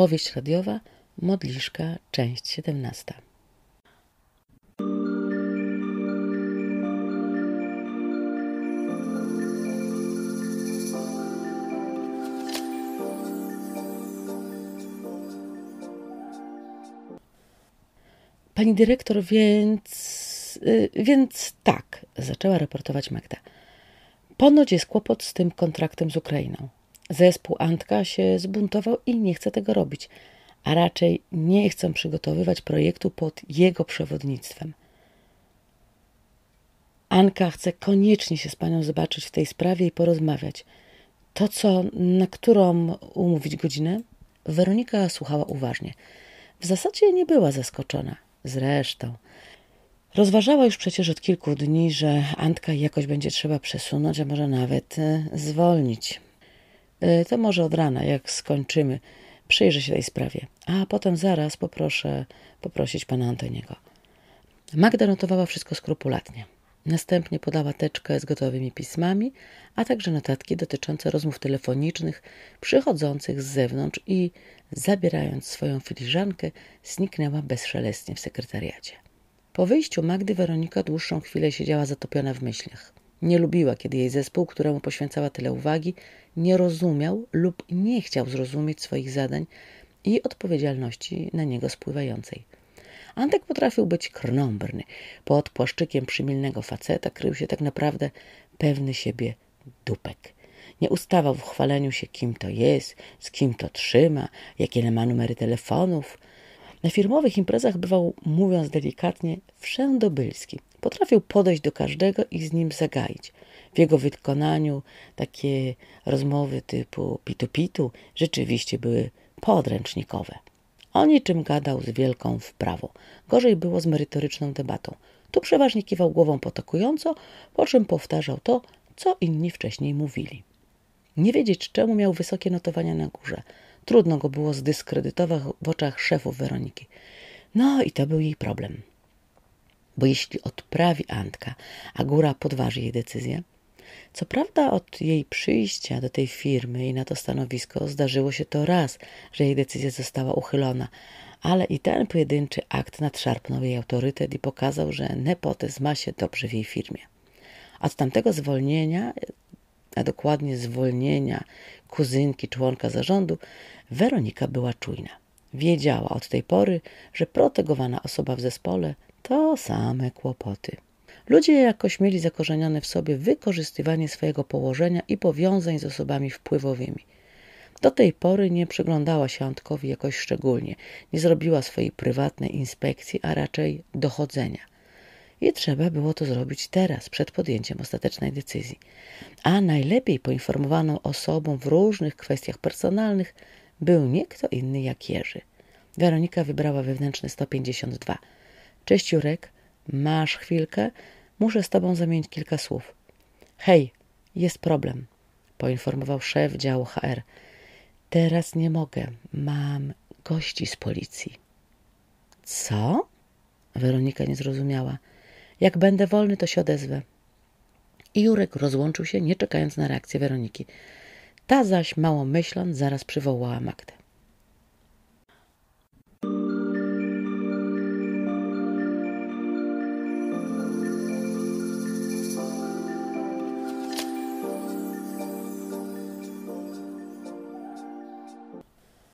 Powieść radiowa Modliszka, część 17. Pani dyrektor, więc. Y, więc tak, zaczęła raportować Magda. Ponoć jest kłopot z tym kontraktem z Ukrainą. Zespół Antka się zbuntował i nie chce tego robić, a raczej nie chcą przygotowywać projektu pod jego przewodnictwem. Anka chce koniecznie się z panią zobaczyć w tej sprawie i porozmawiać. To co, na którą umówić godzinę? Weronika słuchała uważnie. W zasadzie nie była zaskoczona. Zresztą, rozważała już przecież od kilku dni, że Antka jakoś będzie trzeba przesunąć, a może nawet e, zwolnić. E, to może od rana, jak skończymy, przyjrzę się tej sprawie, a potem zaraz poproszę poprosić pana Antoniego. Magda notowała wszystko skrupulatnie. Następnie podała teczkę z gotowymi pismami, a także notatki dotyczące rozmów telefonicznych przychodzących z zewnątrz i, zabierając swoją filiżankę, zniknęła bezszelestnie w sekretariacie. Po wyjściu Magdy Weronika dłuższą chwilę siedziała zatopiona w myślach. Nie lubiła, kiedy jej zespół, któremu poświęcała tyle uwagi, nie rozumiał lub nie chciał zrozumieć swoich zadań i odpowiedzialności na niego spływającej. Antek potrafił być krnąbrny. Pod płaszczykiem przymilnego faceta krył się tak naprawdę pewny siebie dupek. Nie ustawał w chwaleniu się, kim to jest, z kim to trzyma, jakie ma numery telefonów. Na firmowych imprezach bywał, mówiąc delikatnie, wszędobylski. Potrafił podejść do każdego i z nim zagaić. W jego wykonaniu takie rozmowy typu pitu-pitu rzeczywiście były podręcznikowe. O niczym gadał z wielką wprawą. Gorzej było z merytoryczną debatą. Tu przeważnie kiwał głową potakująco, po czym powtarzał to, co inni wcześniej mówili. Nie wiedzieć czemu miał wysokie notowania na górze. Trudno go było zdyskredytować w oczach szefów Weroniki. No i to był jej problem. Bo jeśli odprawi Antka, a góra podważy jej decyzję, co prawda od jej przyjścia do tej firmy i na to stanowisko zdarzyło się to raz, że jej decyzja została uchylona, ale i ten pojedynczy akt nadszarpnął jej autorytet i pokazał, że nepotyzm ma się dobrze w jej firmie. Od tamtego zwolnienia, a dokładnie zwolnienia kuzynki członka zarządu, Weronika była czujna. Wiedziała od tej pory, że protegowana osoba w zespole to same kłopoty. Ludzie jakoś mieli zakorzenione w sobie wykorzystywanie swojego położenia i powiązań z osobami wpływowymi. Do tej pory nie przyglądała się Antkowi jakoś szczególnie, nie zrobiła swojej prywatnej inspekcji, a raczej dochodzenia. I trzeba było to zrobić teraz, przed podjęciem ostatecznej decyzji. A najlepiej poinformowaną osobą w różnych kwestiach personalnych był nie kto inny jak Jerzy. Weronika wybrała wewnętrzny 152. Cześć Jurek, masz chwilkę? Muszę z tobą zamienić kilka słów. Hej, jest problem, poinformował szef działu HR. Teraz nie mogę. Mam gości z policji. Co? Weronika nie zrozumiała. Jak będę wolny, to się odezwę. I Jurek rozłączył się, nie czekając na reakcję Weroniki. Ta zaś, mało myśląc, zaraz przywołała Magdę.